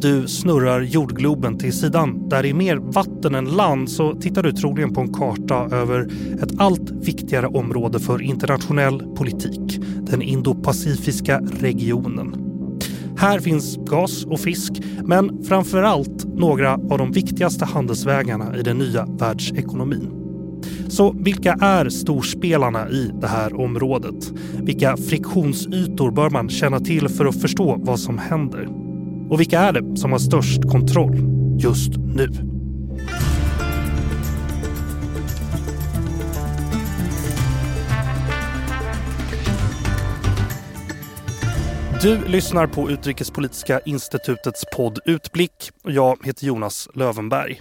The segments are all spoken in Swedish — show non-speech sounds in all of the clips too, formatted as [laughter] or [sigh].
Du snurrar jordgloben till sidan där det är mer vatten än land så tittar du troligen på en karta över ett allt viktigare område för internationell politik. Den Indo-Pacifiska regionen. Här finns gas och fisk, men framför allt några av de viktigaste handelsvägarna i den nya världsekonomin. Så vilka är storspelarna i det här området? Vilka friktionsytor bör man känna till för att förstå vad som händer? Och vilka är det som har störst kontroll just nu? Du lyssnar på Utrikespolitiska institutets podd Utblick och jag heter Jonas Lövenberg.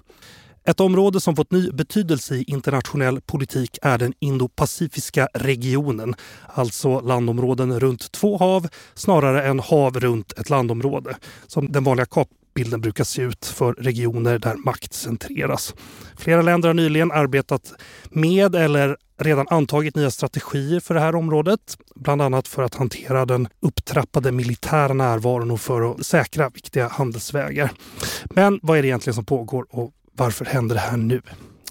Ett område som fått ny betydelse i internationell politik är den Indo-Pacifiska regionen. Alltså landområden runt två hav snarare än hav runt ett landområde. Som den vanliga kartbilden brukar se ut för regioner där makt centreras. Flera länder har nyligen arbetat med eller redan antagit nya strategier för det här området. Bland annat för att hantera den upptrappade militära närvaron och för att säkra viktiga handelsvägar. Men vad är det egentligen som pågår och varför händer det här nu?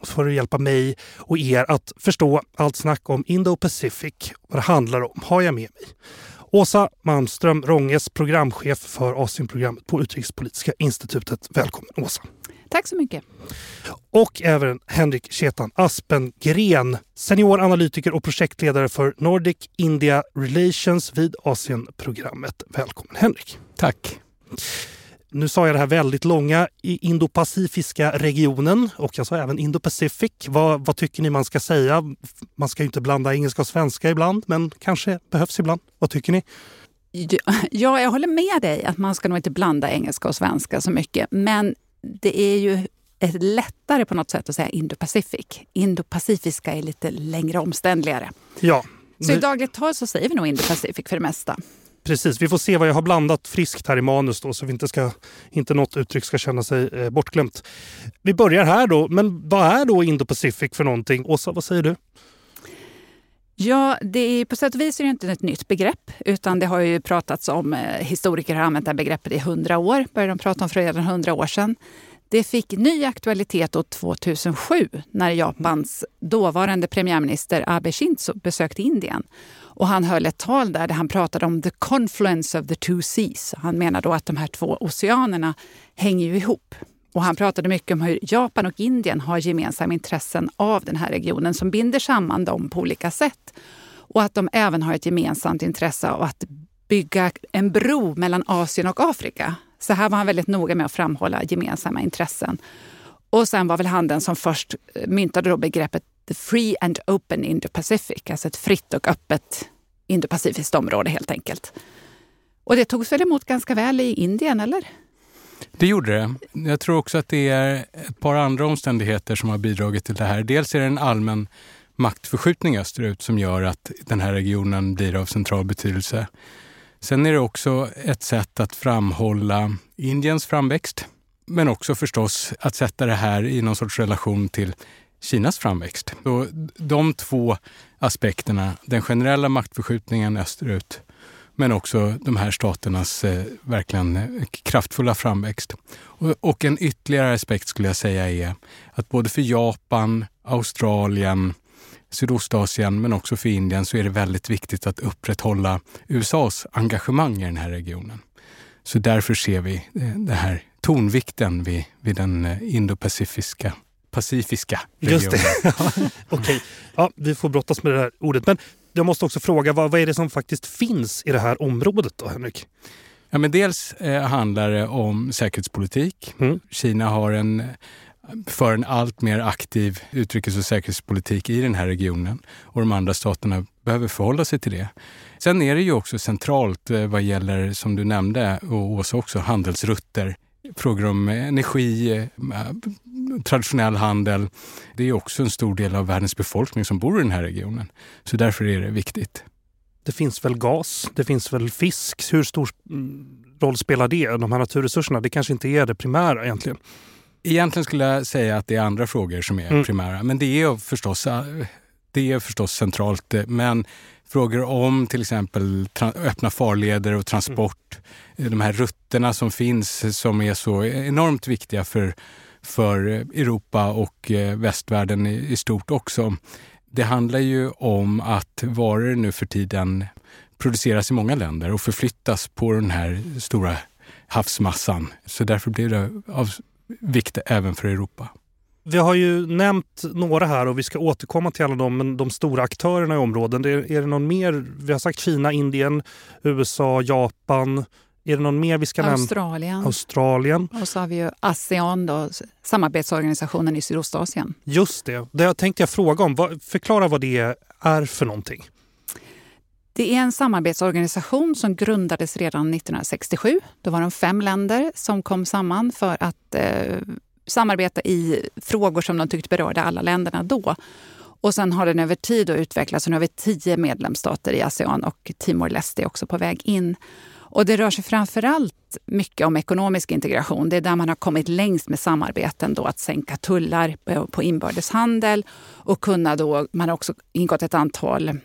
för att hjälpa mig och er att förstå allt snack om Indo-Pacific, vad det handlar om, har jag med mig Åsa Malmström Ronges, programchef för Asienprogrammet på Utrikespolitiska institutet. Välkommen Åsa! Tack så mycket. Och även Henrik Ketan Aspengren, senior analytiker och projektledare för Nordic India Relations vid Asienprogrammet. Välkommen Henrik! Tack! Nu sa jag det här väldigt långa i Indo-Pacifiska regionen och jag sa även Indo-Pacific. Vad, vad, tycker ni man ska säga? Man ska ju inte blanda engelska och svenska ibland, men kanske behövs ibland. Vad tycker ni? Ja, [laughs] jag håller med dig att man ska nog inte blanda engelska och svenska så mycket. Men det är ju lättare på något sätt att säga Indo-Pacific. Indo-Pacifiska är lite längre omständligare. Ja. Så i dagligt tal så säger vi nog Indo-Pacific för det mesta. Precis, vi får se vad jag har blandat friskt här i manus då så vi inte, ska, inte något uttryck ska känna sig eh, bortglömt. Vi börjar här då, men vad är då Indo-Pacific för någonting? Åsa, vad säger du? Ja, det är, på sätt och vis är det inte ett nytt begrepp utan det har ju pratats om, eh, historiker har använt det här begreppet i hundra år, började de prata om för redan hundra år sedan. Det fick ny aktualitet år 2007 när Japans dåvarande premiärminister Abe Shinzo besökte Indien. Och han höll ett tal där, där han pratade om the confluence of the two seas. Han menar då att de här två oceanerna hänger ju ihop. Och han pratade mycket om hur Japan och Indien har gemensamma intressen av den här regionen som binder samman dem på olika sätt. Och att de även har ett gemensamt intresse av att bygga en bro mellan Asien och Afrika. Så här var han väldigt noga med att framhålla gemensamma intressen. Och sen var väl han den som först eh, myntade då begreppet the free and open Indo-Pacific, alltså ett fritt och öppet Indo-Pacifiskt område helt enkelt. Och det togs väl emot ganska väl i Indien, eller? Det gjorde det. Jag tror också att det är ett par andra omständigheter som har bidragit till det här. Dels är det en allmän maktförskjutning österut som gör att den här regionen blir av central betydelse. Sen är det också ett sätt att framhålla Indiens framväxt, men också förstås att sätta det här i någon sorts relation till Kinas framväxt. Så de två aspekterna, den generella maktförskjutningen österut men också de här staternas eh, verkligen kraftfulla framväxt. Och, och, en ytterligare aspekt skulle jag säga är att både för Japan, Australien, Sydostasien men också för Indien så är det väldigt viktigt att upprätthålla USAs engagemang i den här regionen. Så därför ser vi eh, den här tonvikten vid, vid den eh, indo-pacifiska pacifiska regionen. Just det. [laughs] Okej, okay. ja, vi får brottas med det här ordet. Men jag måste också fråga, vad, vad är det som faktiskt finns i det här området då, Henrik? Ja, men dels eh, handlar det om säkerhetspolitik. Mm. Kina har en, för en allt mer aktiv utrikes och säkerhetspolitik i den här regionen och de andra staterna behöver förhålla sig till det. Sen är det ju också centralt eh, vad gäller, som du nämnde och Åsa också, handelsrutter frågor om energi, eh, traditionell handel. Det är också en stor del av världens befolkning som bor i den här regionen. Så därför är det viktigt. Det finns väl gas, det finns väl fisk. Hur stor mm, roll spelar det, de här naturresurserna? Det kanske inte är det primära egentligen. Egentligen skulle jag säga att det är andra frågor som är mm. primära. Men det är förstås, det är förstås centralt. Men frågor om till exempel öppna farleder och transport. Mm. De här rutterna som finns som är så enormt viktiga för, för Europa och eh, västvärlden i, i stort också. Det handlar ju om att varor nu för tiden produceras i många länder och förflyttas på den här stora havsmassan. Så därför blir det av vikt även för Europa. Vi har ju nämnt några här och vi ska återkomma till alla men de stora aktörerna i områden. Är, är det någon mer? Vi har sagt Kina, Indien, USA, Japan. Är det någon mer vi ska Australien. nämna? Australien. Och så har vi ju ASEAN, då, samarbetsorganisationen i Sydostasien. Just det. Det tänkte jag fråga om. Förklara vad det är för någonting. Det är en samarbetsorganisation som grundades redan 1967. Då var de fem länder som kom samman för att eh, samarbeta i frågor som de tyckte berörde alla länderna då. Och sen har den över tid utvecklats. Nu har vi tio medlemsstater i ASEAN och Timor-Leste är också på väg in. Och det rör sig framför allt mycket om ekonomisk integration. Det är där man har kommit längst med samarbeten. Då, att sänka tullar på inbördeshandel och kunna då, man har också ingått ett antal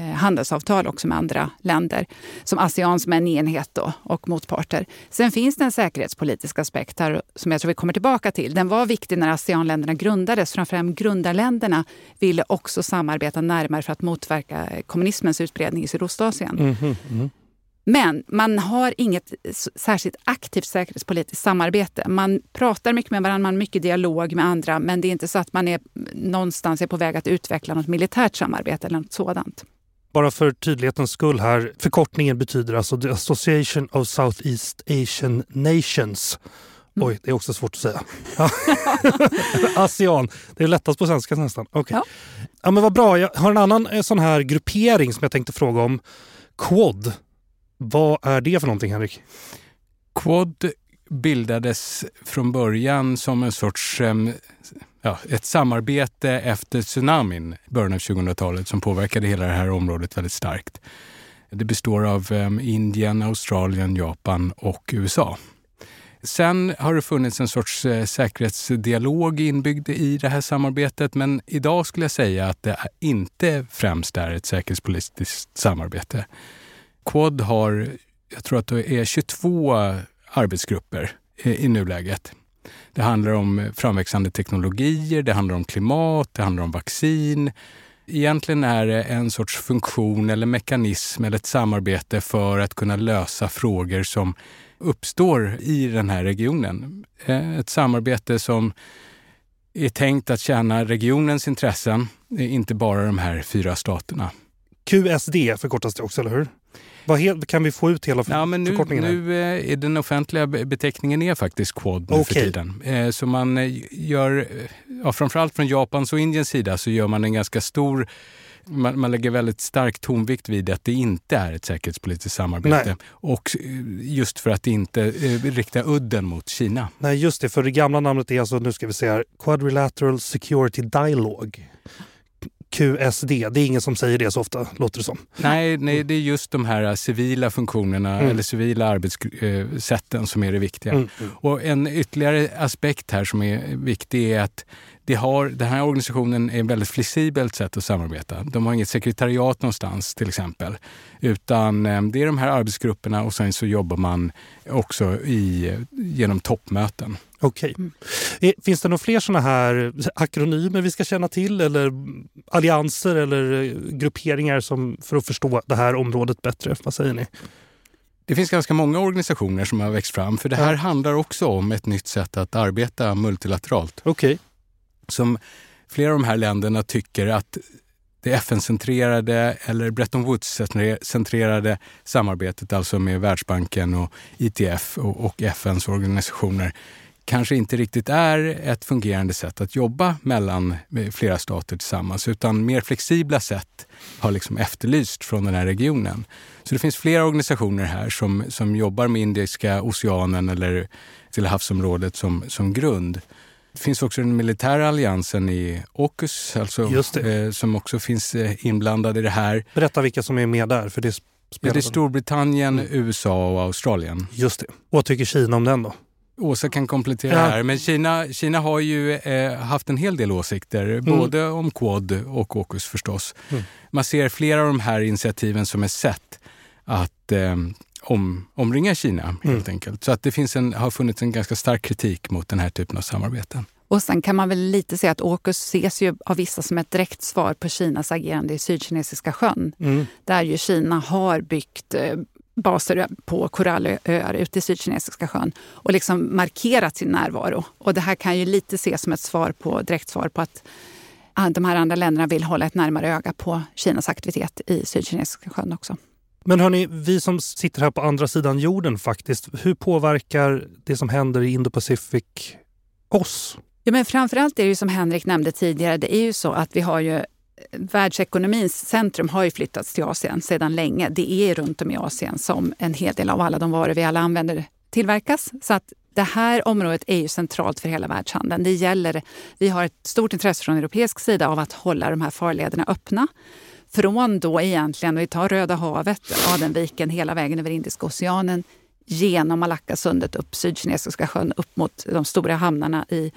handelsavtal också med andra länder, som ASEAN som en enhet då, och motparter. Sen finns det en säkerhetspolitisk aspekt här som jag tror vi kommer tillbaka till. Den var viktig när ASEAN-länderna grundades. Framförallt grundarländerna ville också samarbeta närmare för att motverka kommunismens utbredning i Sydostasien. Mm -hmm. Mm. Men man har inget särskilt aktivt säkerhetspolitiskt samarbete. Man pratar mycket med varandra, man har mycket dialog med andra men det är inte så att man är någonstans är på väg att utveckla något militärt samarbete eller något sådant. Bara för tydlighetens skull här. Förkortningen betyder alltså The Association of Southeast Asian Nations. Mm. Oj, det är också svårt att säga. [laughs] ASEAN. Det är lättast på svenska nästan. Okay. Ja. ja. men vad bra. Jag har en annan eh, sån här gruppering som jag tänkte fråga om. Quad. Vad är det för någonting, Henrik? Quad bildades från början som en sorts ja, ett samarbete efter tsunamin i början av 2000-talet som påverkade hela det här området väldigt starkt. Det består av um, Indien, Australien, Japan och USA. Sen har det funnits en sorts eh, säkerhetsdialog inbyggd i det här samarbetet men idag skulle jag säga att det inte främst är ett säkerhetspolitiskt samarbete. Quad har, jag tror att det är 22 arbetsgrupper eh, i nuläget. Det handlar om eh, framväxande teknologier, det handlar om klimat, det handlar om vaccin. Egentligen är det en sorts funktion eller mekanism eller ett samarbete för att kunna lösa frågor som uppstår i den här regionen. Eh, ett samarbete som är tänkt att tjäna regionens intressen, eh, inte bara de här fyra staterna. QSD förkortas det också, eller hur? Vad kan vi få ut hela ja, men nu, förkortningen? Nu är eh, den offentliga beteckningen är faktiskt Quad nu okay. för tiden. Eh, så man eh, gör, ja, framförallt från Japans och Indiens sida så gör man en ganska stor man, man, lägger väldigt stark tonvikt vid att det inte är ett säkerhetspolitiskt samarbete. Nej. Och just för att inte eh, rikta udden mot Kina. Nej, just det. För det gamla namnet är alltså, nu ska vi se här, Quadrilateral Security Dialogue. QSD. Det är ingen som säger det så ofta, låter det som. Nej, nej det är just de här civila funktionerna mm. eller civila arbetssätten som är det viktiga. Mm, mm. Och en ytterligare aspekt här som är viktig är att det har, den här organisationen är ett väldigt flexibelt sätt att samarbeta. De har inget sekretariat någonstans till exempel. Utan eh, det är de här arbetsgrupperna och sen så jobbar man också i, genom toppmöten. Okej. Okay. Mm. Finns det några fler sådana här akronymer vi ska känna till eller allianser eller grupperingar som, för att förstå det här området bättre? Vad säger ni? Det finns ganska många organisationer som har växt fram för det här ja. handlar också om ett nytt sätt att arbeta multilateralt. Okej. Okay. Som flera av de här länderna tycker att det FN-centrerade eller Bretton Woods-centrerade samarbetet, alltså med Världsbanken och ITF och, och FNs organisationer, kanske inte riktigt är ett fungerande sätt att jobba mellan flera stater tillsammans, utan mer flexibla sätt har liksom efterlyst från den här regionen. Så det finns flera organisationer här som, som jobbar med Indiska oceanen eller till havsområdet som, som grund. Det finns också den militära alliansen i AUKUS, alltså, eh, som också finns eh, inblandad i det här. Berätta vilka som är med där. För det, ja, det är Storbritannien, mm. USA och Australien. Just det. Och vad tycker Kina om den då? Åsa kan komplettera ja. här, men Kina, Kina har ju eh, haft en hel del åsikter, mm. både om Quad och AUKUS förstås. Mm. Man ser flera av de här initiativen som ett sätt att eh, om, omringa Kina helt mm. enkelt. Så att det finns en, har funnits en ganska stark kritik mot den här typen av samarbeten. Och sen kan man väl lite säga att AUKUS ses ju av vissa som ett direkt svar på Kinas agerande i Sydkinesiska sjön. Mm. Där ju Kina har byggt eh, baser på korallöar ute i Sydkinesiska sjön och liksom markerat sin närvaro. Och det här kan ju lite ses som ett svar på, direkt svar på att de här andra länderna vill hålla ett närmare öga på Kinas aktivitet i Sydkinesiska sjön också. Men hörni, vi som sitter här på andra sidan jorden faktiskt, hur påverkar det som händer i Indo-Pacific oss? Ja, men framförallt är det ju som Henrik nämnde tidigare, det är ju så att vi har ju eh, Världsekonomins centrum har ju flyttats till Asien sedan länge. Det är runt om i Asien som en hel del av alla de varor vi alla använder tillverkas. Så att det här området är ju centralt för hela världshandeln. Det gäller, vi har ett stort intresse från europeisk sida av att hålla de här farlederna öppna. Från då egentligen, vi tar Röda havet, Adenviken, hela vägen över Indiska oceanen, genom Malackasundet, upp Sydkinesiska sjön, upp mot de stora hamnarna i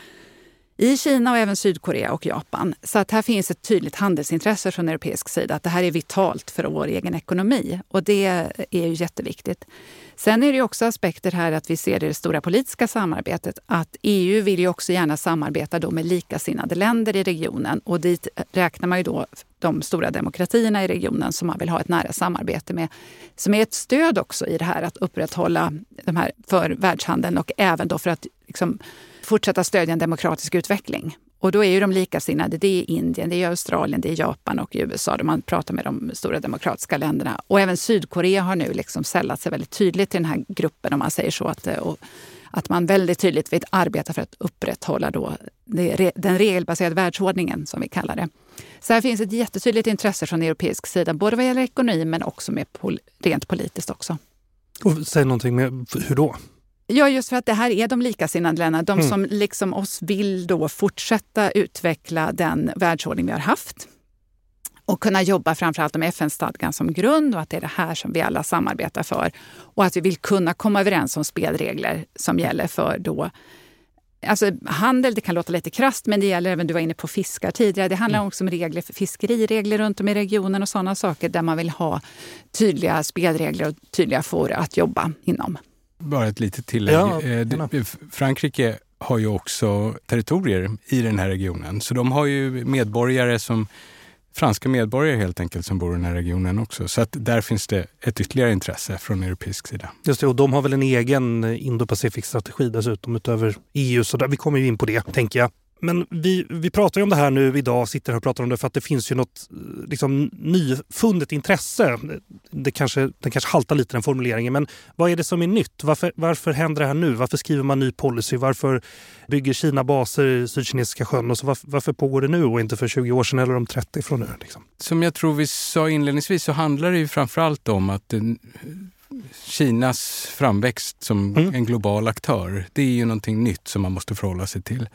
i Kina och även Sydkorea och Japan. Så att här finns ett tydligt handelsintresse från europeisk sida att det här är vitalt för vår egen ekonomi och det är ju jätteviktigt. Sen är det också aspekter här att vi ser det stora politiska samarbetet att EU vill ju också gärna samarbeta då med likasinnade länder i regionen och dit räknar man ju då de stora demokratierna i regionen som man vill ha ett nära samarbete med. Som är ett stöd också i det här att upprätthålla de här för världshandeln och även då för att liksom fortsätta stödja en demokratisk utveckling. Och då är ju de likasinnade, det är Indien, det är Australien, det är Japan och USA man pratar med de stora demokratiska länderna. Och även Sydkorea har nu liksom sällat sig väldigt tydligt till den här gruppen om man säger så. Att, eh, och, att man väldigt tydligt vill arbeta för att upprätthålla då den regelbaserade världsordningen som vi kallar det. Så här finns ett jättetydligt intresse från europeisk sida, både vad gäller ekonomi men också med pol rent politiskt också. Och säg någonting mer, hur då? Ja, just för att det här är de likasinnade länderna. De mm. som liksom oss vill då fortsätta utveckla den världsordning vi har haft och kunna jobba framförallt med FN-stadgan som grund och att det är det här som vi alla samarbetar för. Och att vi vill kunna komma överens om spelregler som gäller för då Alltså handel, det kan låta lite krast men det gäller även, du var inne på fiskar tidigare. Det handlar mm. också om regler för fiskeriregler runt om i regionen och sådana saker där man vill ha tydliga spelregler och tydliga forum att jobba inom. Bara ett litet tillägg. Ja, eh, Frankrike har ju också territorier i den här regionen. Så de har ju medborgare som franska medborgare helt enkelt som bor i den här regionen också. Så att där finns det ett ytterligare intresse från europeisk sida. Just det, och de har väl en egen Indo-Pacific strategi dessutom utöver EU, så där, vi kommer ju in på det tänker jag. Men vi, vi pratar ju om det här nu idag, sitter här och pratar om det för att det finns ju något liksom, nyfunnet intresse. Det kanske, den kanske haltar lite den formuleringen, men vad är det som är nytt? Varför, varför händer det här nu? Varför skriver man ny policy? Varför bygger Kina baser i Sydkinesiska sjön? Och så varför, varför pågår det nu och inte för 20 år sedan eller om 30 från nu? Liksom? Som jag tror vi sa inledningsvis så handlar det ju framförallt om att den, Kinas framväxt som mm. en global aktör, det är ju någonting nytt som man måste förhålla sig till.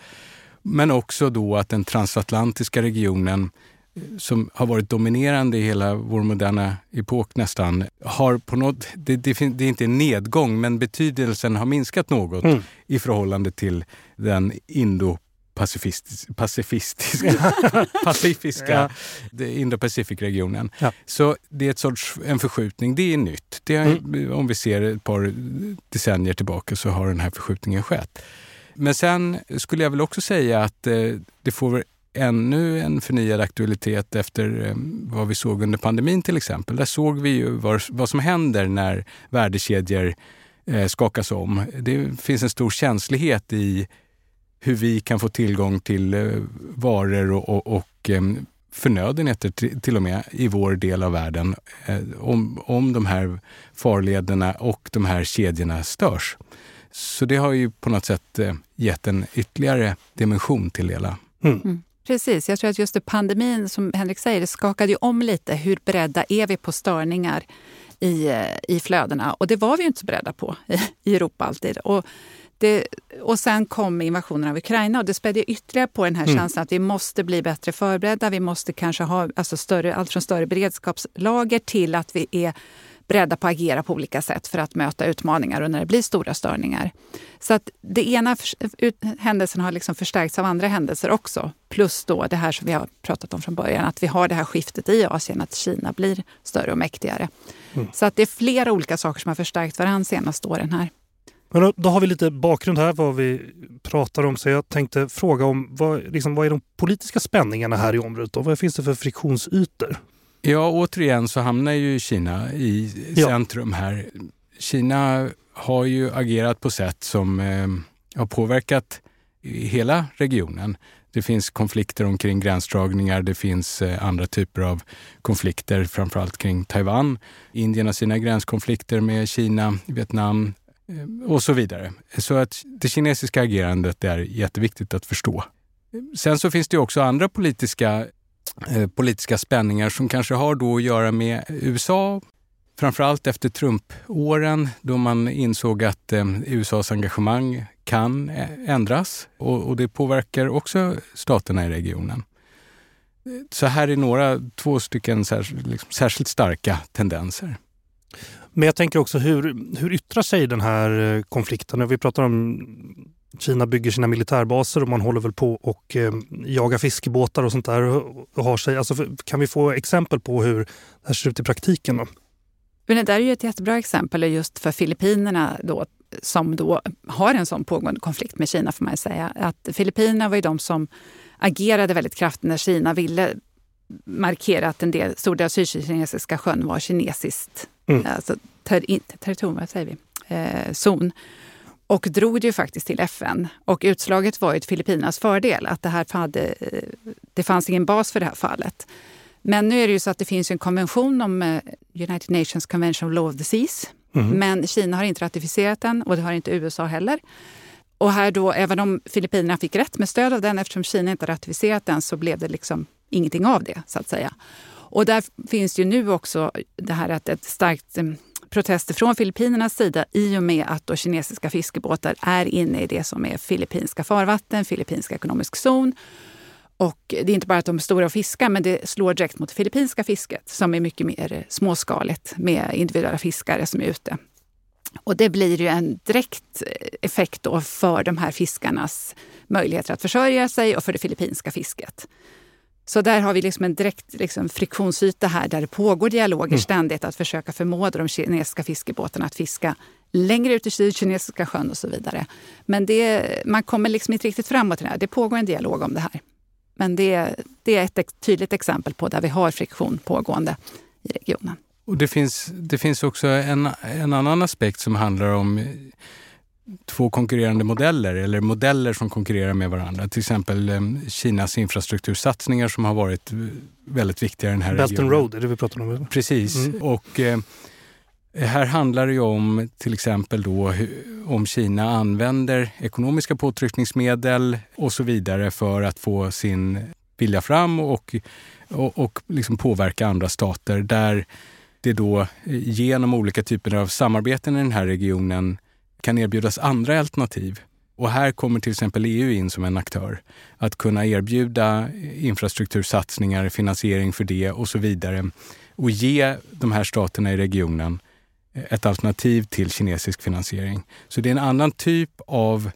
Men också då att den transatlantiska regionen som har varit dominerande i hela vår moderna epok nästan, har på något, det, det, det är inte en nedgång, men betydelsen har minskat något mm. i förhållande till den indo pacifistiska, [laughs] pacifiska ja. Indo-Pacific-regionen. Ja. Så det är ett sorts, en förskjutning, det är nytt. Det är, mm. Om vi ser ett par decennier tillbaka så har den här förskjutningen skett. Men sen skulle jag väl också säga att eh, det får ännu en förnyad aktualitet efter eh, vad vi såg under pandemin till exempel. Där såg vi ju vad, vad som händer när värdekedjor eh, skakas om. Det finns en stor känslighet i hur vi kan få tillgång till eh, varor och, och, och eh, förnödenheter till och med i vår del av världen eh, om, om de här farlederna och de här kedjorna störs. Så det har ju på något sätt eh, gett en ytterligare dimension till det hela. Mm. Mm. Precis, jag tror att just det pandemin, som Henrik säger, det skakade ju om lite. Hur beredda är vi på störningar i, eh, i flödena? Och det var vi ju inte så beredda på i Europa alltid. Och, det, och sen kom invasionen av Ukraina och det spädde ytterligare på den här mm. känslan att vi måste bli bättre förberedda. Vi måste kanske ha alltså större, allt från större beredskapslager till att vi är beredda på att agera på olika sätt för att möta utmaningar och när det blir stora störningar. Så att det ena händelsen har liksom förstärkts av andra händelser också. Plus då det här som vi har pratat om från början, att vi har det här skiftet i Asien, att Kina blir större och mäktigare. Mm. Så att det är flera olika saker som har förstärkt varandra senaste åren här. Men då, då, har vi lite bakgrund här vad vi pratar om. Så jag tänkte fråga om vad, liksom, vad är de politiska spänningarna här i området? Och vad finns det för friktionsytor? Ja, återigen så hamnar ju Kina i centrum ja. här. Kina har ju agerat på sätt som eh, har påverkat hela regionen. Det finns konflikter omkring gränsdragningar, det finns eh, andra typer av konflikter, framförallt kring Taiwan. Indien har sina gränskonflikter med Kina, Vietnam eh, och så vidare. Så att det kinesiska agerandet är jätteviktigt att förstå. Sen så finns det också andra politiska Eh, politiska spänningar som kanske har då att göra med USA. Framförallt efter Trump-åren då man insåg att eh, USAs engagemang kan eh, ändras och, och, det påverkar också staterna i regionen. Så här är några, två stycken särskilt, liksom, särskilt starka tendenser. Men jag tänker också hur, hur yttrar sig den här eh, konflikten? Vi pratar om Kina bygger sina militärbaser och man håller väl på och eh, jagar fiskebåtar och sånt där. Och har sig. Alltså, kan vi få exempel på hur det här ser ut i praktiken? Då? Men det där är ju ett jättebra exempel just för Filippinerna då, som då har en sån pågående konflikt med Kina får man säga. Att Filippinerna var ju de som agerade väldigt kraftigt när Kina ville markera att en del, stor del av Sydkinesiska sjön var kinesiskt mm. alltså, ter, territorium, vad säger vi, eh, zon och drog det ju faktiskt till FN. Och utslaget var ju till Filippinas fördel, att det, här hade, det fanns ingen bas för det här fallet. Men nu är det ju så att det finns en konvention om eh, United Nations Convention of Law of the Seas. Mm. Men Kina har inte ratificerat den och det har inte USA heller. Och här då, även om Filippinerna fick rätt med stöd av den, eftersom Kina inte ratificerat den, så blev det liksom ingenting av det, så att säga. Och där finns ju nu också det här att ett starkt eh, protester från Filippinernas sida i och med att då kinesiska fiskebåtar är inne i det som är filippinska farvatten, filippinsk ekonomisk zon. Och det är inte bara att de är stora och fiskar, men det slår direkt mot det filippinska fisket som är mycket mer småskaligt med individuella fiskare som är ute. Och det blir ju en direkt effekt då för de här fiskarnas möjligheter att försörja sig och för det filippinska fisket. Så där har vi liksom en direkt liksom, friktionsyta här där det pågår dialoger mm. ständigt att försöka förmå de kinesiska fiskebåtarna att fiska längre ut i Sydkinesiska sjön och så vidare. Men det, man kommer liksom inte riktigt framåt i det här. Det pågår en dialog om det här. Men det, det är ett tydligt exempel på där vi har friktion pågående i regionen. Och det, finns, det finns också en, en annan aspekt som handlar om två konkurrerande modeller eller modeller som konkurrerar med varandra. Till exempel eh, Kinas infrastruktursatsningar som har varit väldigt viktiga i den här Belt regionen. Belt and Road är det vi pratar om. Precis. Mm. Och, eh, här handlar det ju om till exempel då om Kina använder ekonomiska påtryckningsmedel och så vidare för att få sin vilja fram och, och, och liksom påverka andra stater där det då genom olika typer av samarbeten i den här regionen kan erbjudas andra alternativ. Och här kommer till exempel EU in som en aktör. Att kunna erbjuda infrastruktursatsningar, finansiering för det och så vidare. Och ge de här staterna i regionen ett alternativ till kinesisk finansiering. Så det är en annan typ av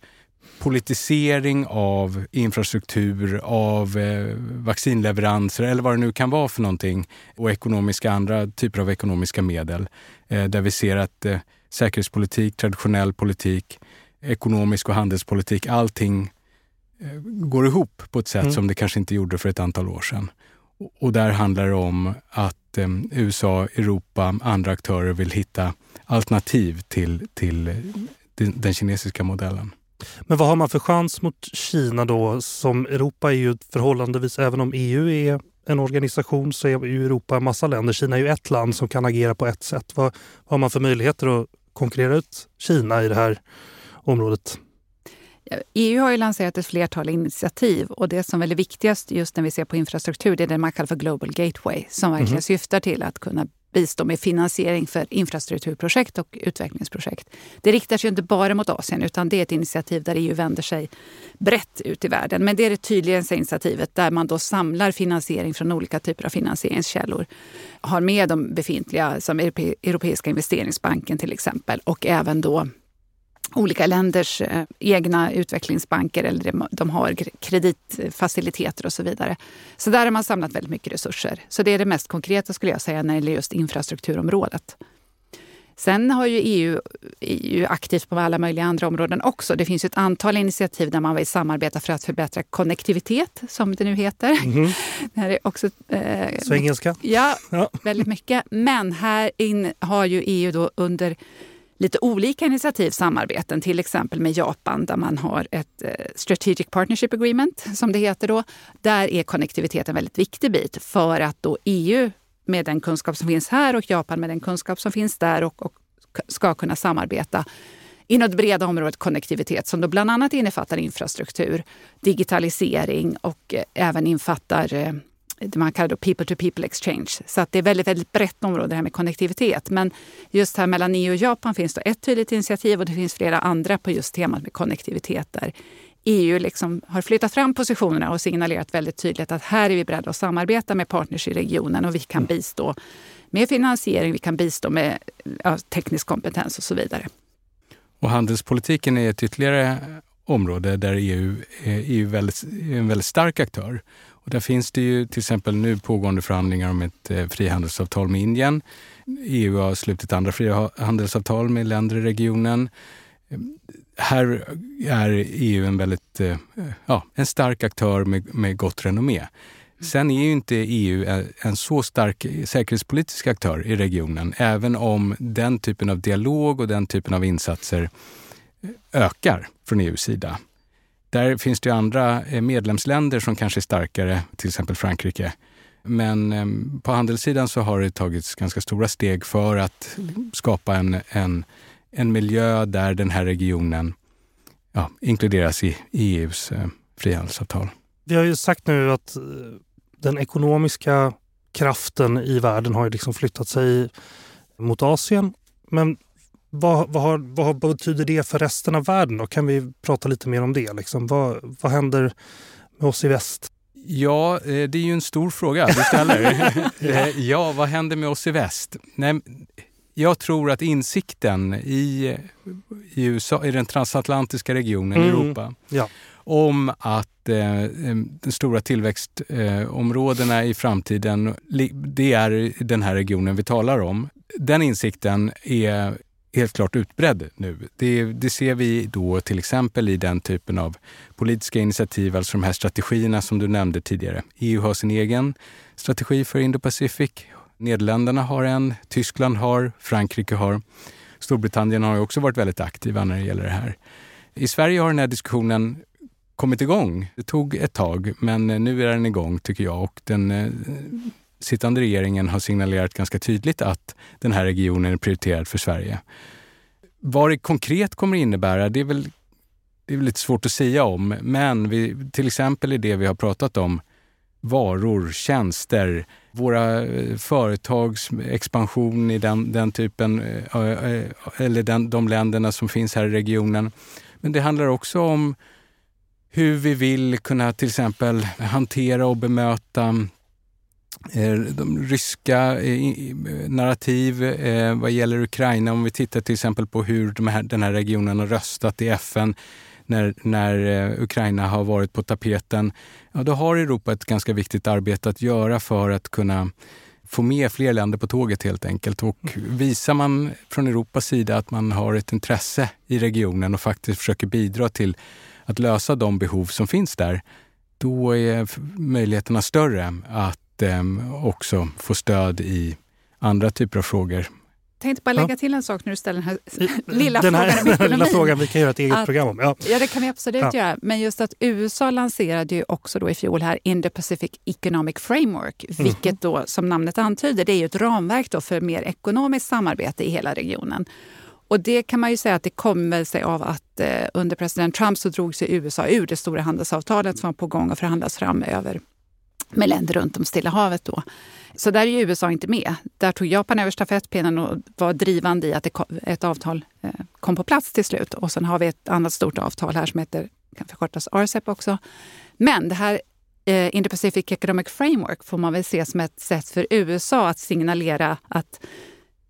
politisering av infrastruktur, av eh, vaccinleveranser eller vad det nu kan vara för någonting och ekonomiska, andra typer av ekonomiska medel. Eh, där vi ser att eh, säkerhetspolitik, traditionell politik, ekonomisk och handelspolitik, allting eh, går ihop på ett sätt mm. som det kanske inte gjorde för ett antal år sedan. Och där handlar det om att eh, USA, Europa, andra aktörer vill hitta alternativ till, till den, den kinesiska modellen. Men vad har man för chans mot Kina då? Som Europa är ju förhållandevis, även om EU är en organisation så är ju Europa en massa länder. Kina är ju ett land som kan agera på ett sätt. Vad, vad har man för möjligheter att konkurrera ut Kina i det här området? EU har ju lanserat ett flertal initiativ och det som är viktigast just när vi ser på infrastruktur det är det man kallar för Global Gateway som verkligen mm. syftar till att kunna bistå med finansiering för infrastrukturprojekt och utvecklingsprojekt. Det riktar sig inte bara mot Asien utan det är ett initiativ där EU vänder sig brett ut i världen. Men det är det tydligaste initiativet där man då samlar finansiering från olika typer av finansieringskällor. Har med de befintliga, som Europeiska investeringsbanken till exempel och även då olika länders eh, egna utvecklingsbanker eller de har kreditfaciliteter och så vidare. Så där har man samlat väldigt mycket resurser. Så det är det mest konkreta skulle jag säga när det gäller just infrastrukturområdet. Sen har ju EU, EU aktivt på alla möjliga andra områden också. Det finns ett antal initiativ där man vill samarbeta för att förbättra konnektivitet, som det nu heter. Mm. [laughs] det här är också, eh, Svengelska? Ja, ja, väldigt mycket. Men här in har ju EU då under lite olika initiativ, samarbeten, till exempel med Japan där man har ett eh, Strategic Partnership Agreement, som det heter då. Där är konnektivitet en väldigt viktig bit för att då EU med den kunskap som finns här och Japan med den kunskap som finns där och, och ska kunna samarbeta inom det breda området konnektivitet som då bland annat innefattar infrastruktur, digitalisering och eh, även infattar eh, man kallar people-to-people exchange. Så att det är väldigt, väldigt brett område det här med konnektivitet. Men just här mellan EU och Japan finns det ett tydligt initiativ och det finns flera andra på just temat med konnektivitet där EU liksom har flyttat fram positionerna och signalerat väldigt tydligt att här är vi beredda att samarbeta med partners i regionen och vi kan mm. bistå med finansiering, vi kan bistå med ja, teknisk kompetens och så vidare. Och handelspolitiken är ett ytterligare område där EU är, EU väldigt, är en väldigt stark aktör. Och där finns det ju till exempel nu pågående förhandlingar om ett eh, frihandelsavtal med Indien. EU har slutit andra frihandelsavtal med länder i regionen. Här är EU en väldigt eh, ja, en stark aktör med, med gott renommé. Sen är ju inte EU eh, en så stark säkerhetspolitisk aktör i regionen, även om den typen av dialog och den typen av insatser eh, ökar från EUs sida. Där finns det andra eh, medlemsländer som kanske är starkare, till exempel Frankrike. Men ehm, på handelssidan så har det tagits ganska stora steg för att skapa en, en, en miljö där den här regionen ja, inkluderas i EUs eh, frihandelsavtal. Vi har ju sagt nu att eh, den ekonomiska kraften i världen har ju liksom flyttat sig mot Asien. Men vad, vad, har, vad betyder det för resten av världen? Då? Kan vi prata lite mer om det? Liksom? Vad, vad händer med oss i väst? Ja, eh, det är ju en stor fråga du ställer. [laughs] [laughs] Eh, ja, vad händer med oss i väst? Nej, jag tror att insikten i, i, USA, i den transatlantiska regionen i mm. Europa ja. om att eh, de stora tillväxtområdena i framtiden, det är den här regionen vi talar om. Den insikten är helt klart utbredd nu. Det, det, ser vi då till exempel i den typen av politiska initiativ, alltså de här strategierna som du nämnde tidigare. EU har sin egen strategi för Indo-Pacific. Nederländerna har en, Tyskland har, Frankrike har. Storbritannien har också varit väldigt aktiva när det gäller det här. I Sverige har den här diskussionen kommit igång. Det tog ett tag, men nu är den igång tycker jag och den eh, sittande regeringen har signalerat ganska tydligt att den här regionen är prioriterad för Sverige. Vad det konkret kommer innebära, det är väl, det är väl lite svårt att säga om. Men vi, till exempel i det vi har pratat om, varor, tjänster, våra eh, företags expansion i den, den typen, eh, eh, eller den, de länderna som finns här i regionen. Men det handlar också om hur vi vill kunna till exempel hantera och bemöta de ryska eh, narrativ eh, vad gäller Ukraina, om vi tittar till exempel på hur de här, den här regionen har röstat i FN när, när Ukraina har varit på tapeten, ja, då har Europa ett ganska viktigt arbete att göra för att kunna få med fler länder på tåget helt enkelt. Och visar man från Europas sida att man har ett intresse i regionen och faktiskt försöker bidra till att lösa de behov som finns där, då är möjligheterna större att eh, också få stöd i andra typer av frågor. Jag tänkte bara lägga till en sak när du ställer den här [laughs] lilla den här, frågan. lilla frågan vi kan göra ett eget att, program om. Ja. ja, det kan vi absolut ja. göra. Men just att USA lanserade ju också då i fjol här Indo-Pacific Economic Framework, mm. vilket då som namnet antyder, det är ju ett ramverk då för mer ekonomiskt samarbete i hela regionen. Och det kan man ju säga att det kommer sig av att eh, under president Trump så drog sig USA ur det stora handelsavtalet som var på gång att förhandlas fram över med länder runt om Stilla havet. Då. Så där är ju USA inte med. Där tog Japan över stafettpinnen och var drivande i att ett avtal eh, kom på plats till slut. Och sen har vi ett annat stort avtal här som heter, kan förkortas RCEP också. Men det här eh, Indo-Pacific Economic Framework får man väl se som ett sätt för USA att signalera att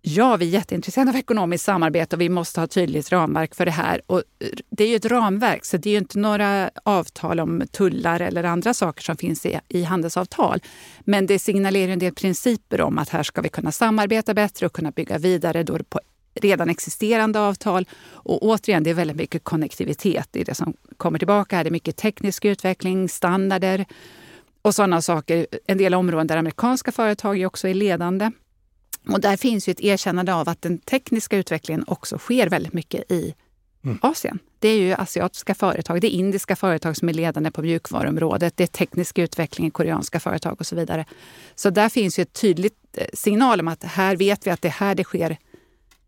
Ja, vi är jätteintresserade av ekonomiskt samarbete och vi måste ha ett tydligt ramverk för det här. Och eh, det är ju ett ramverk, så det är ju inte några avtal om tullar eller andra saker som finns i, i handelsavtal. Men det signalerar en del principer om att här ska vi kunna samarbeta bättre och kunna bygga vidare då på redan existerande avtal. Och återigen, det är väldigt mycket konnektivitet i det som kommer tillbaka. Här. Det är mycket teknisk utveckling, standarder och sådana saker. En del områden där amerikanska företag också är ledande. Och där finns ju ett erkännande av att den tekniska utvecklingen också sker väldigt mycket i mm. Asien. Det är ju asiatiska företag, det är indiska företag som är ledande på mjukvaruområdet, det är teknisk utveckling i koreanska företag och så vidare. Så där finns ju ett tydligt eh, signal om att här vet vi att det är här det sker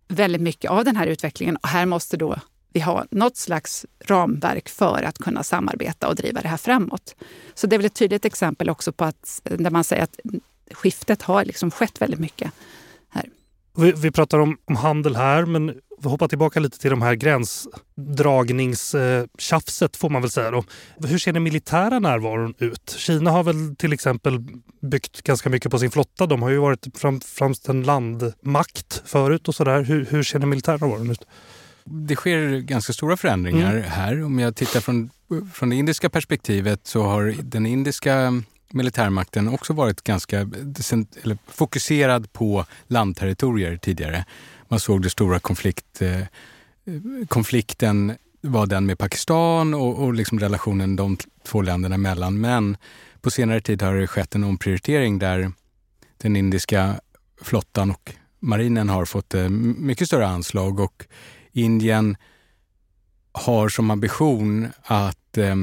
väldigt mycket av den här utvecklingen och här måste då vi ha något slags ramverk för att kunna samarbeta och driva det här framåt. Så det är väl ett tydligt exempel också på att där man säger att skiftet har liksom skett väldigt mycket. Vi, vi pratar om, om, handel här, men vi hoppar tillbaka lite till de här gränsdragningstjafset får man väl säga. Då. Hur ser den militära närvaron ut? Kina har väl till exempel byggt ganska mycket på sin flotta. De har ju varit fram, främst en landmakt förut och sådär. Hur, hur ser den militära närvaron ut? Det sker ganska stora förändringar mm. här. Om jag tittar från, från det indiska perspektivet så har den indiska militärmakten också varit ganska eller, fokuserad på landterritorier tidigare. Man såg den stora konflikt, eh, konflikten var den med Pakistan och, och liksom relationen de två länderna emellan. Men på senare tid har det skett en omprioritering där den indiska flottan och marinen har fått eh, mycket större anslag och Indien har som ambition att eh,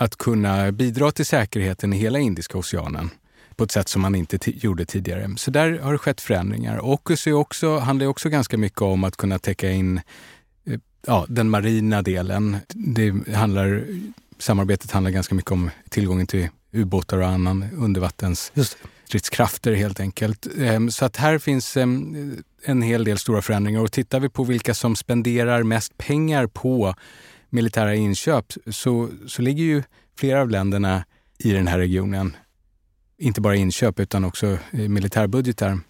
att kunna bidra till säkerheten i hela Indiska oceanen på ett sätt som man inte gjorde tidigare. Så där har det skett förändringar. AUKUS är också, handlar också ganska mycket om att kunna täcka in eh, ja, den marina delen. Det handlar, samarbetet handlar ganska mycket om tillgången till ubåtar och annan undervattensstridskrafter helt enkelt. Ehm, så att här finns ehm, en hel del stora förändringar och tittar vi på vilka som spenderar mest pengar på militära inköp så, så ligger ju flera av länderna i den här regionen, inte bara inköp utan också militärbudgetar.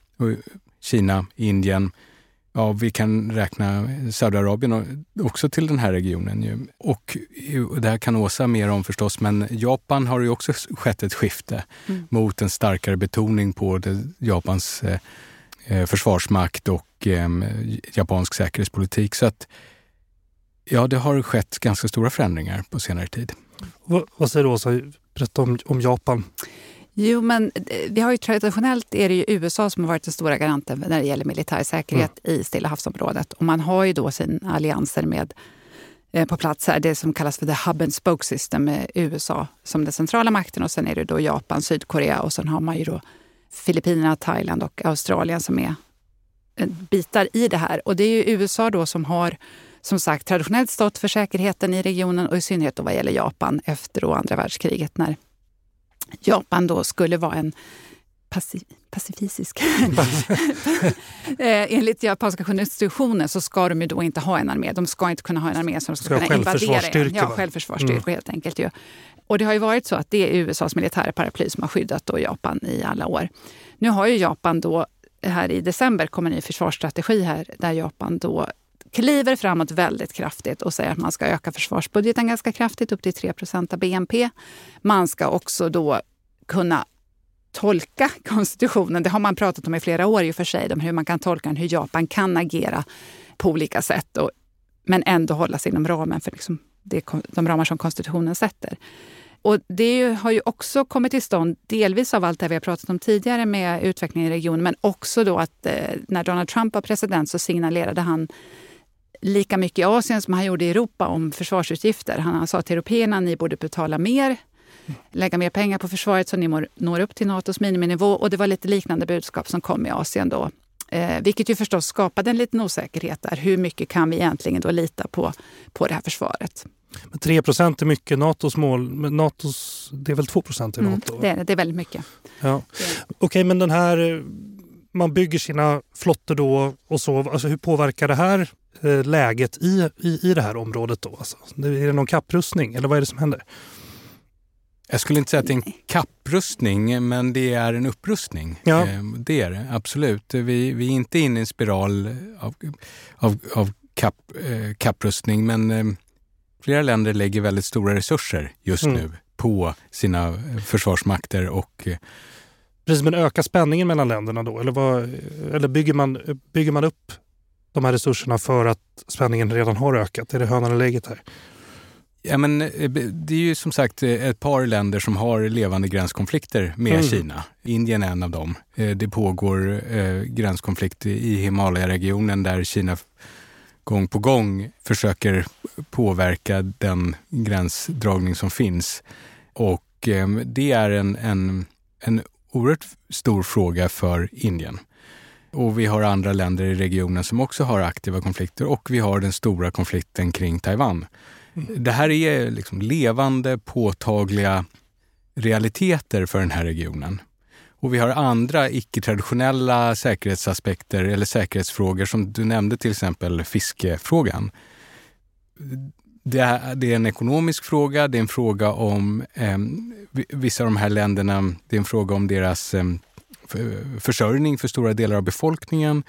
Kina, Indien, ja, vi kan räkna Saudiarabien också till den här regionen. Ju. Och det här kan Åsa mer om förstås, men Japan har ju också skett ett skifte mm. mot en starkare betoning på det, Japans eh, eh försvarsmakt och eh, japansk säkerhetspolitik. Så att Ja, det har skett ganska stora förändringar på senare tid. vad, vad säger du Åsa? Berätta om, om Japan. Jo, men eh, vi har ju traditionellt är det ju USA som har varit den stora garanten när det gäller militär säkerhet mm. i Stilla havsområdet. Och man har ju då sina allianser med eh, på plats här, det som kallas för the hub and spoke system med USA som den centrala makten och sen är det då Japan, Sydkorea och sen har man ju då Filippinerna, Thailand och Australien som är eh, bitar i det här. Och det är ju USA då som har som sagt traditionellt stått för säkerheten i regionen och i synnerhet då vad gäller Japan efter andra världskriget när Japan då skulle vara en paci pacifistisk... [laughs] Eh, enligt japanska konstitutionen så ska de ju då inte ha en armé. De ska inte kunna ha en armé som ska, ska kunna invadera en. Ja, självförsvarsstyrkor mm. helt enkelt. Ju. Och det har ju varit så att det är USAs militära paraply som har skyddat då Japan i alla år. Nu har ju Japan då här i december kommer en ny försvarsstrategi här där Japan då kliver framåt väldigt kraftigt och säger att man ska öka försvarsbudgeten ganska kraftigt, upp till 3 av BNP. Man ska också då kunna tolka [laughs] konstitutionen. Det har man pratat om i flera år i och för sig, om hur man kan tolka den, hur Japan kan agera på olika sätt och, men ändå hålla sig inom ramen för liksom det, de ramar som konstitutionen sätter. Och det har ju också kommit till stånd delvis av allt det vi har pratat om tidigare med utvecklingen i regionen, men också då att eh, när Donald Trump var president så signalerade han lika mycket i Asien som han gjorde i Europa om försvarsutgifter. Han sa till européerna ni borde betala mer, lägga mer pengar på försvaret så ni når upp till Natos miniminivå. Och det var lite liknande budskap som kom i Asien då. Eh, vilket ju förstås skapade en liten osäkerhet där. Hur mycket kan vi egentligen då lita på, på det här försvaret? Men 3% är mycket. Natos mål, men Natos, det är väl 2% i mm, Nato? Mm, det, är, det är väldigt mycket. Ja. Okej, okay, men den här, man bygger sina flottor då och så. Alltså hur påverkar det här eh, läget i, i, i det här området då? Alltså, är det någon kapprustning eller vad är det som händer? Jag skulle inte säga att det är en kapprustning, men det är en upprustning. Ja. Eh, det är det, absolut. Vi, vi är inte inne i en spiral av, av, av kapp, eh, kapprustning, men flera länder lägger väldigt stora resurser just mm. nu på sina försvarsmakter och Precis, men ökar spänningen mellan länderna då? Eller, vad, eller bygger, man, bygger man upp de här resurserna för att spänningen redan har ökat? Är det hönan eller läget här? Ja, men, eh, det är ju som sagt eh, ett par länder som har levande gränskonflikter med mm. Kina. Indien är en av dem. Eh, det pågår gränskonflikt i Himalaya-regionen där Kina gång på gång försöker påverka den gränsdragning som finns. Och det är en, en, en oerhört stor fråga för Indien. Och vi har andra länder i regionen som också har aktiva konflikter och vi har den stora konflikten kring Taiwan det här är liksom levande, påtagliga realiteter för den här regionen. Och vi har andra icke-traditionella säkerhetsaspekter eller säkerhetsfrågor som du nämnde till exempel fiskefrågan. Det är, det är en ekonomisk fråga, det är en fråga om eh, vissa av de här länderna, det är en fråga om deras eh, försörjning för stora delar av befolkningen.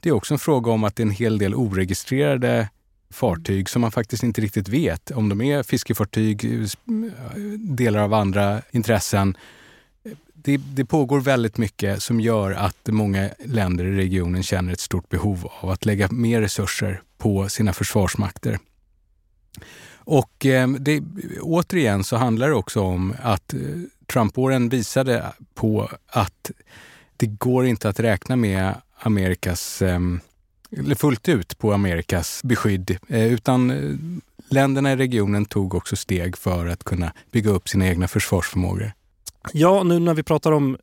Det är också en fråga om att det är en hel del oregistrerade fartyg som man faktiskt inte riktigt vet om de är fiskefartyg, eh, eh, delar av andra intressen. Det, det, pågår väldigt mycket som gör att många länder i regionen känner ett stort behov av att lägga mer resurser på sina försvarsmakter. Och eh, det, återigen så handlar det också om att eh, Trump-åren visade på att det går inte att räkna med Amerikas eh, fullt ut på Amerikas beskydd, eh, utan eh, länderna i regionen tog också steg för att kunna bygga upp sina egna försvarsförmågor. Ja, nu när vi pratar om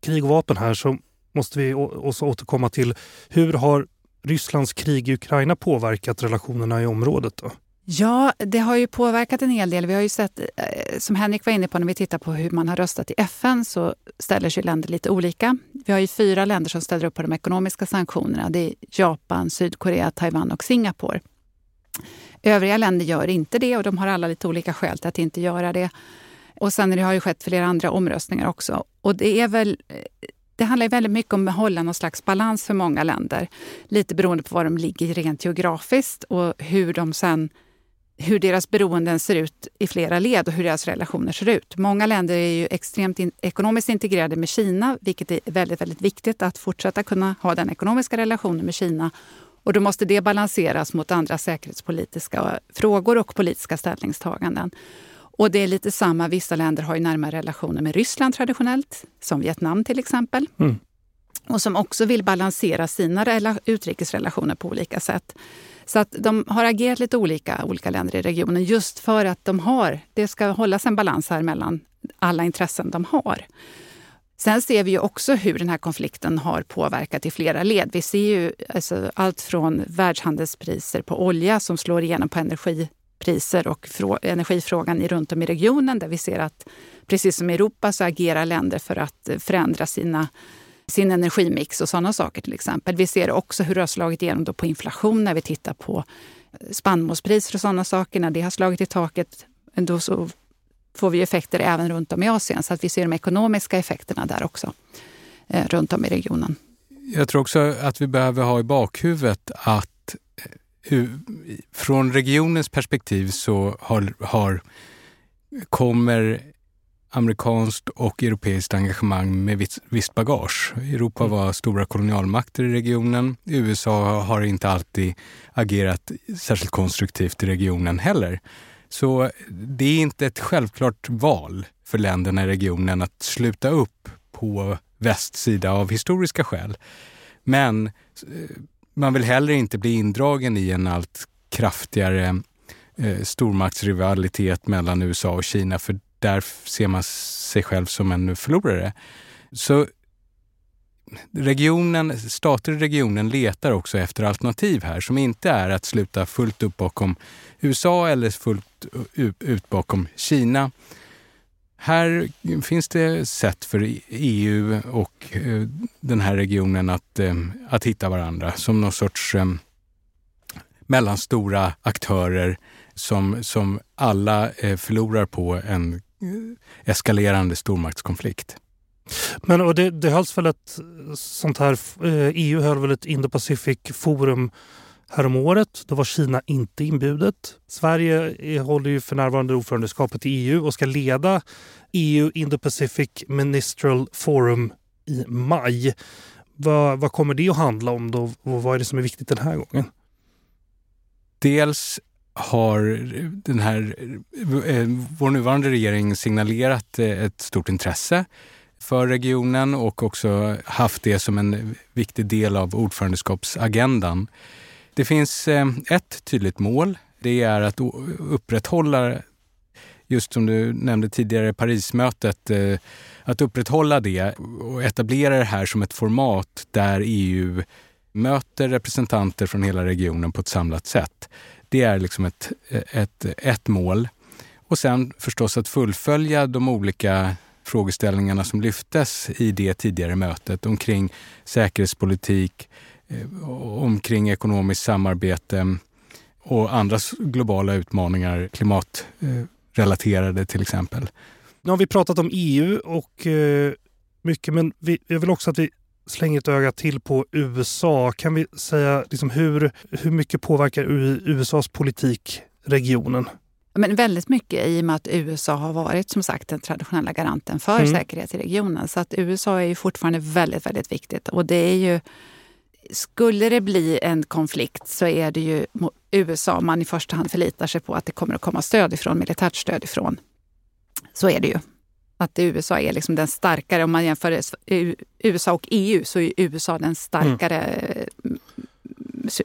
krig och vapen här så måste vi också återkomma till hur har Rysslands krig i Ukraina påverkat relationerna i området? Då? Ja, det har ju påverkat en hel del. Vi har ju sett, eh, som Henrik var inne på, när vi tittar på hur man har röstat i FN så ställer sig länder lite olika. Vi har ju fyra länder som ställer upp på de ekonomiska sanktionerna. Det är Japan, Sydkorea, Taiwan och Singapore. Övriga länder gör inte det och de har alla lite olika skäl till att inte göra det. Och sen det har ju skett flera andra omröstningar också. Och det är väl eh, det handlar väldigt mycket om att hålla någon slags balans för många länder. Lite beroende på var de ligger rent geografiskt och hur de sen hur deras beroenden ser ut i flera led och hur deras relationer ser ut. Många länder är ju extremt in, ekonomiskt integrerade med Kina, vilket är väldigt, väldigt viktigt att fortsätta kunna ha den ekonomiska relationen med Kina. Och då måste det balanseras mot andra säkerhetspolitiska frågor och politiska ställningstaganden. Och det är lite samma, vissa länder har ju närmare relationer med Ryssland traditionellt, som Vietnam till exempel. Mm. Och som också vill balansera sina utrikesrelationer på olika sätt. Så att de har agerat lite olika, olika länder i regionen just för att de har, det ska hållas en balans här mellan alla intressen de har. Sen ser vi ju också hur den här konflikten har påverkat i flera led. Vi ser ju alltså allt från världshandelspriser på olja som slår igenom på energipriser och energifrågan runt om i regionen där vi ser att precis som i Europa så agerar länder för att förändra sina sin energimix och sådana saker till exempel. Vi ser också hur det har slagit igenom då på inflation när vi tittar på eh, spannmålspriser och sådana saker. När det har slagit i taket, då så får vi effekter även runt om i Asien. Så att vi ser de ekonomiska effekterna där också, eh, runt om i regionen. Jag tror också att vi behöver ha i bakhuvudet att eh, hur, från regionens perspektiv så har, har kommer amerikanskt och europeiskt engagemang med visst bagage. Europa mm. var stora kolonialmakter i regionen. USA har inte alltid agerat särskilt konstruktivt i regionen heller. Så det är inte ett självklart val för länderna i regionen att sluta upp på västsida av historiska skäl. Men eh, man vill heller inte bli indragen i en allt kraftigare eh, stormaktsrivalitet mellan USA och Kina, för där ser man sig själv som en förlorare. Så regionen, stater i regionen letar också efter alternativ här som inte är att sluta fullt upp bakom USA eller fullt ut bakom Kina. Här finns det sätt för EU och eh, den här regionen att, eh, att hitta varandra som någon sorts eh, mellanstora aktörer som, som alla eh, förlorar på en eskalerande stormaktskonflikt. Men och det, det hölls väl ett sånt här, EU höll väl ett Indo-Pacific forum häromåret. Då var Kina inte inbjudet. Sverige håller ju för närvarande ordförandeskapet i EU och ska leda EU Indo-Pacific Ministerial Forum i maj. Vad, vad kommer det att handla om då och vad är det som är viktigt den här gången? Dels har den här, eh, vår nuvarande regering signalerat eh, ett stort intresse för regionen och också haft det som en viktig del av ordförandeskapsagendan. Det finns eh, ett tydligt mål. Det är att upprätthålla, just som du nämnde tidigare, Parismötet, att upprätthålla det och etablera det här som ett format där EU möter representanter från hela regionen på ett samlat sätt. Det är liksom ett, ett, ett mål. Och sen förstås att fullfölja de olika frågeställningarna som lyftes i det tidigare mötet omkring säkerhetspolitik, eh, omkring ekonomiskt samarbete och andra globala utmaningar, klimatrelaterade till exempel. Nu har vi pratat om EU och eh, mycket, men vi, jag vill också att vi slänger ett öga till på USA. Kan vi säga liksom hur, hur mycket påverkar USAs politik regionen? Men väldigt mycket i och med att USA har varit som sagt den traditionella garanten för mm. säkerhet i regionen. Så att USA är ju fortfarande väldigt, väldigt viktigt. Och det är ju skulle det bli en konflikt så är det ju USA man i första hand förlitar sig på att det kommer att komma stöd ifrån, militärt stöd ifrån. Så är det ju. Att USA är liksom den starkare, om man jämför USA och EU så är USA den starkare mm.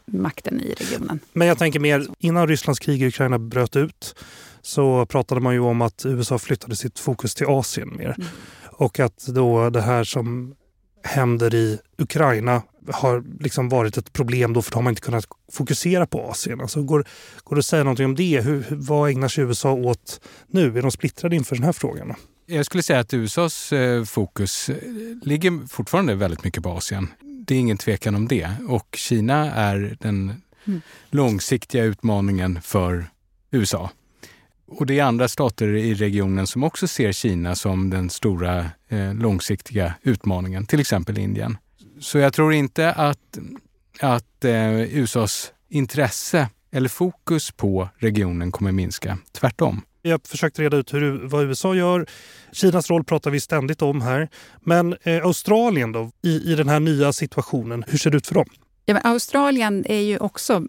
makten i regionen. Men jag tänker mer, innan Rysslands krig i Ukraina bröt ut så pratade man ju om att USA flyttade sitt fokus till Asien mer. Mm. Och att då det här som händer i Ukraina har liksom varit ett problem då för då har man inte kunnat fokusera på Asien. Alltså går, går det att säga någonting om det? Hur, vad ägnar sig USA åt nu? Är de splittrade inför den här frågan? Jag skulle säga att USAs eh, fokus eh, ligger fortfarande väldigt mycket på Asien. Det är ingen tvekan om det. Och Kina är den mm. långsiktiga utmaningen för USA. Och det är andra stater i regionen som också ser Kina som den stora eh, långsiktiga utmaningen, till exempel Indien. Så jag tror inte att, att eh, USAs intresse eller fokus på regionen kommer minska. Tvärtom. Vi har försökt reda ut hur, vad USA gör. Kinas roll pratar vi ständigt om här. Men eh, Australien då, i, i den här nya situationen, hur ser det ut för dem? Ja, men Australien är ju också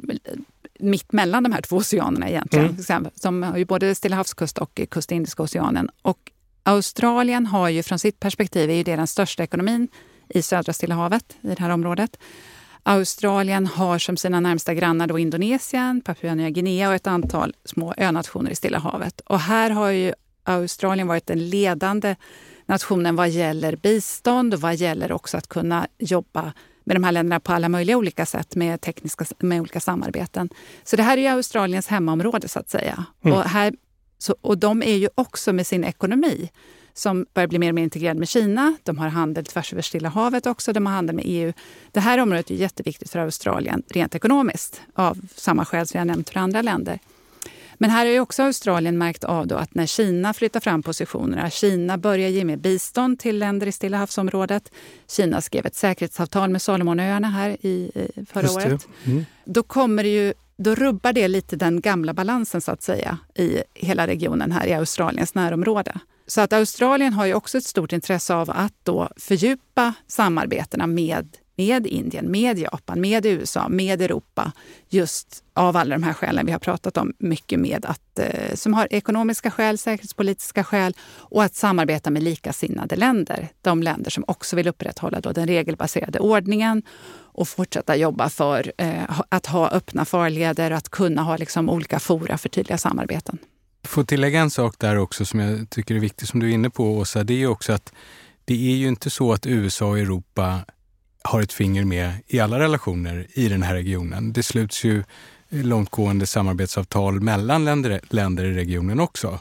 mitt mellan de här två oceanerna egentligen. Mm. Som har ju både Stilla havskust och kust Indiska oceanen. Och Australien har ju från sitt perspektiv, är ju det den största ekonomin i södra Stilla havet, i det här området. Australien har som sina närmsta grannar då Indonesien, Papua Nya Guinea och ett antal små önationer i Stilla havet. Och här har ju Australien varit den ledande nationen vad gäller bistånd och vad gäller också att kunna jobba med de här länderna på alla möjliga olika sätt med, tekniska, med olika samarbeten. Så det här är ju Australiens hemmaområde så att säga. Mm. Och, här, så, och de är ju också med sin ekonomi som börjar bli mer och mer integrerad med Kina. De har handel tvärs över Stilla havet också. De har handel med EU. Det här området är jätteviktigt för Australien rent ekonomiskt av samma skäl som jag nämnt för andra länder. Men här har ju också Australien märkt av då att när Kina flyttar fram positionerna, Kina börjar ge mer bistånd till länder i Stilla havsområdet. Kina skrev ett säkerhetsavtal med Salomonöarna här i, förra året. Mm. Då kommer ju då rubbar det lite den gamla balansen så att säga i hela regionen här i Australiens närområde. Så att Australien har ju också ett stort intresse av att då fördjupa samarbetena med, med Indien, med Japan, med USA, med Europa. Just av alla de här skälen vi har pratat om mycket med, att, eh, som har ekonomiska skäl, säkerhetspolitiska skäl och att samarbeta med likasinnade länder. De länder som också vill upprätthålla då den regelbaserade ordningen och fortsätta jobba för eh, att ha öppna farleder, och att kunna ha liksom olika fora för tydliga samarbeten. Får tillägga en sak där också som jag tycker är viktig som du är inne på Åsa. Det är ju också att det är ju inte så att USA och Europa har ett finger med i alla relationer i den här regionen. Det sluts ju långtgående samarbetsavtal mellan länder, länder i regionen också,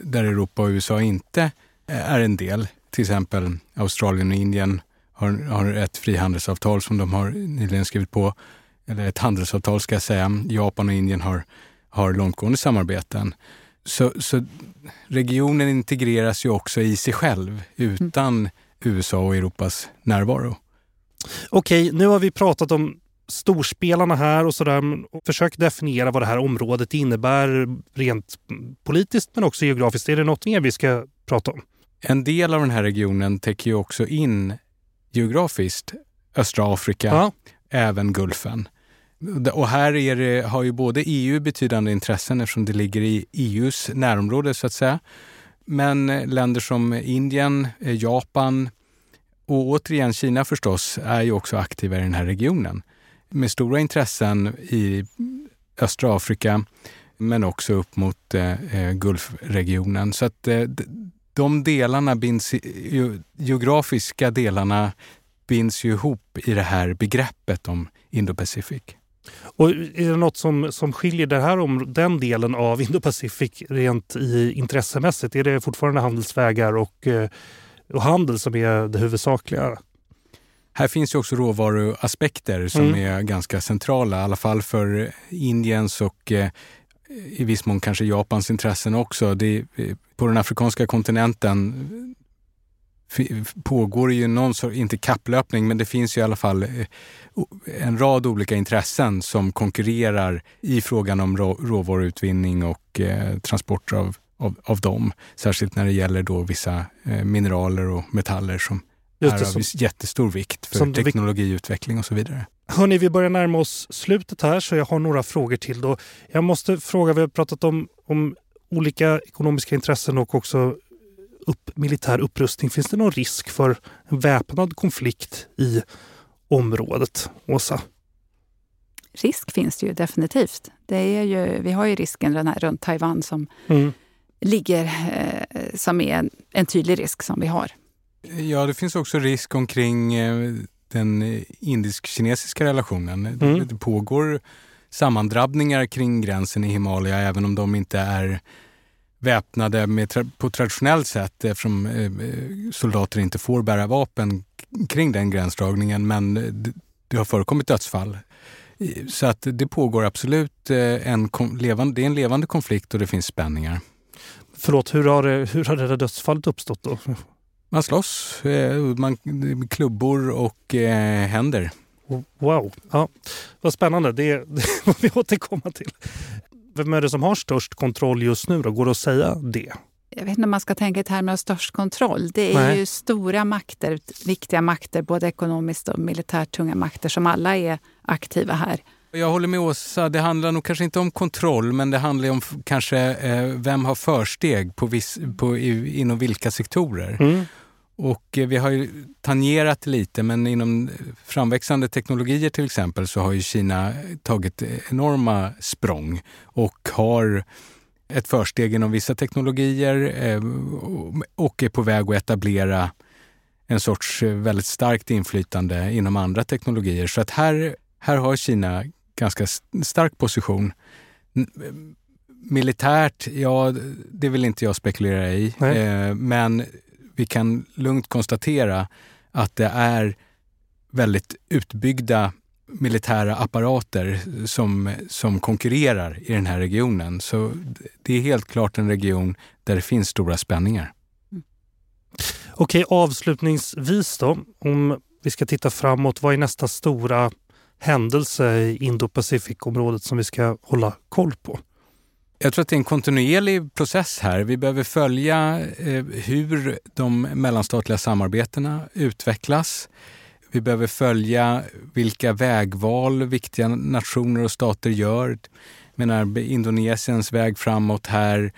där Europa och USA inte är en del. Till exempel Australien och Indien har, har ett frihandelsavtal som de har nyligen skrivit på, eller ett handelsavtal ska jag säga. Japan och Indien har, har långtgående samarbeten. Så, så regionen integreras ju också i sig själv utan mm. USA och Europas närvaro. Okej, nu har vi pratat om storspelarna här och sådär. Försök definiera vad det här området innebär rent politiskt men också geografiskt. Är det något mer vi ska prata om? En del av den här regionen täcker ju också in geografiskt östra Afrika, ja. även Gulfen. Och här är det, har ju både EU betydande intressen eftersom det ligger i EUs närområde så att säga. Men eh, länder som Indien, eh, Japan och återigen Kina förstås är ju också aktiva i den här regionen med stora intressen i östra Afrika men också upp mot eh, eh Gulfregionen. Så att eh, de delarna binds, geografiska delarna binds ju ihop i det här begreppet om Indo-Pacific. Och är det något som, som skiljer det här om den delen av [laughs] Indo-Pacific rent i intressemässigt? Är det fortfarande handelsvägar och, eh, och handel som är det huvudsakliga? Här finns ju också råvaruaspekter som mm. är ganska centrala, i alla fall för Indiens och eh, i viss mån kanske Japans intressen också. Det, på den afrikanska kontinenten pågår ju någon sorts, inte kapplöpning, men det finns ju i alla fall eh, en rad olika intressen som konkurrerar i frågan om råvaruutvinning och eh, transporter av, av, av dem. Särskilt när det gäller då vissa eh, mineraler och metaller som Just är av jättestor vikt för teknologiutveckling och så vidare. Hörni, vi börjar närma oss slutet här så jag har några frågor till. Då. Jag måste fråga, vi har pratat om, om olika ekonomiska intressen och också upp, militär upprustning. Finns det någon risk för en väpnad konflikt i området? Åsa? Risk finns det ju definitivt. Det är ju, vi har ju risken den här runt Taiwan som mm. ligger eh, som är en, en tydlig risk som vi har. Ja, det finns också risk omkring eh, den indisk-kinesiska relationen. Mm. Det pågår sammandrabbningar kring gränsen i Himalaya även om de inte är väpnade med, på traditionellt sätt eftersom eh, soldater inte får bära vapen kring den gränsdragningen. Men det, har förekommit dödsfall. Så att det pågår absolut eh, en, levande, det är en levande konflikt och det finns spänningar. Förlåt, hur har, det, hur har det där dödsfallet uppstått då? Man slåss, eh, man, klubbor och eh, händer. Wow, ja, vad spännande. Det, [laughs] det får vi återkomma till. Vem är det som har störst kontroll just nu? Då? Går det att säga det? Jag vet inte om man ska tänka i termer av störst kontroll. Det är Nej. ju stora makter, viktiga makter, både ekonomiskt och militärt tunga makter som alla är aktiva här. Jag håller med Åsa, det handlar nog kanske inte om kontroll men det handlar om kanske eh, vem har försteg på viss, på, inom vilka sektorer. Mm. Och eh, vi har ju tangerat lite, men inom framväxande teknologier till exempel så har ju Kina tagit enorma språng och har ett försteg inom vissa teknologier eh, och är på väg att etablera en sorts eh, väldigt starkt inflytande inom andra teknologier. Så att här, här har Kina ganska stark position. Militärt, ja, det vill inte jag spekulera i. Eh, men vi kan lugnt konstatera att det är väldigt utbyggda militära apparater som, som konkurrerar i den här regionen. Så det är helt klart en region där det finns stora spänningar. Mm. Okej, avslutningsvis då, om vi ska titta framåt, vad är nästa stora händelse i Indo-Pacific-området som vi ska hålla koll på? Jag tror att det är en kontinuerlig process här. Vi behöver följa eh, hur de mellanstatliga samarbetena utvecklas. Vi behöver följa vilka vägval viktiga nationer och stater gör. Jag menar, Indonesiens väg framåt här,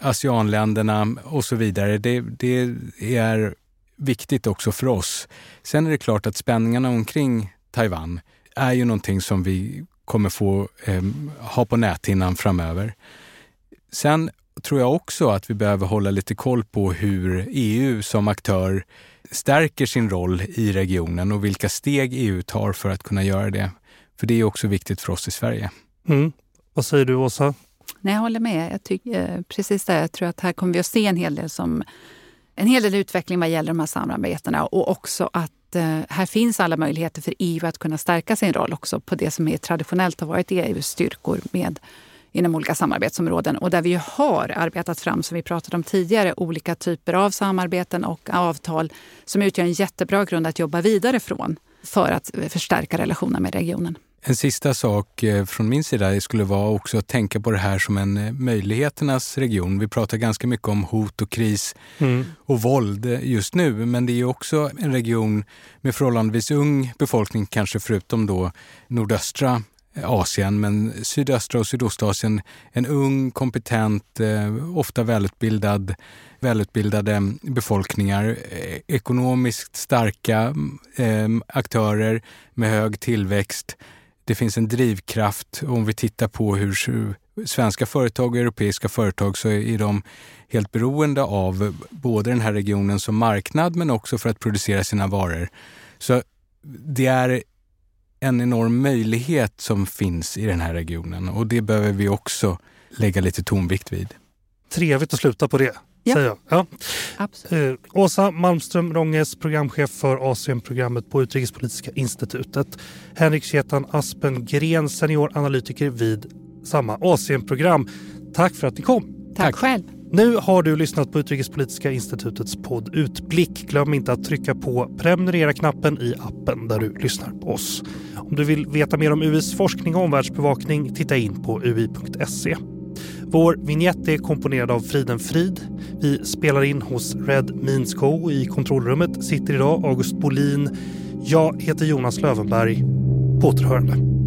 ASEAN-länderna och så vidare. Det, det är viktigt också för oss. Sen är det klart att spänningarna omkring Taiwan är ju någonting som vi kommer få eh, ha på näthinnan framöver. Sen tror jag också att vi behöver hålla lite koll på hur EU som aktör stärker sin roll i regionen och vilka steg EU tar för att kunna göra det. För det är också viktigt för oss i Sverige. Mm. Vad säger du Åsa? Nej, jag håller med. Jag tycker eh, precis det. Jag tror att här kommer vi att se en hel del som en hel del utveckling vad gäller de här samarbetena och också att eh, här finns alla möjligheter för EU att kunna stärka sin roll också på det som är traditionellt har varit EUs styrkor med inom olika samarbetsområden och där vi har arbetat fram, som vi pratade om tidigare, olika typer av samarbeten och avtal som utgör en jättebra grund att jobba vidare från för att förstärka relationen med regionen. En sista sak eh, från min sida skulle vara också att tänka på det här som en eh, möjligheternas region. Vi pratar ganska mycket om hot och kris mm. och våld eh, just nu, men det är också en region med förhållandevis ung befolkning, kanske förutom då nordöstra Eh, Asien, men sydöstra och sydostasien, en ung, kompetent, eh, ofta välutbildad, välutbildade eh, befolkningar, ekonomiskt starka aktörer med hög tillväxt det finns en drivkraft. Om vi tittar på hur svenska företag och europeiska företag så är de helt beroende av både den här regionen som marknad men också för att producera sina varor. Så det är en enorm möjlighet som finns i den här regionen och det behöver vi också lägga lite tonvikt vid. Trevligt att sluta på det. Ja. Säger jag. Ja. Absolut. Eh, Åsa Malmström Ronges, programchef för Asienprogrammet på Utrikespolitiska institutet. Henrik Ketan Aspengren, senior analytiker vid samma Asienprogram. Tack för att ni kom. Tack, Tack själv. Nu har du lyssnat på Utrikespolitiska institutets podd Utblick. Glöm inte att trycka på prenumerera-knappen i appen där du lyssnar på oss. Om du vill veta mer om UIs forskning och omvärldsbevakning, titta in på ui.se. Vår vignett är komponerad av Friden Frid. Vi spelar in hos Red Means Co. I kontrollrummet sitter idag August Bolin. Jag heter Jonas Lövenberg. På återhörande.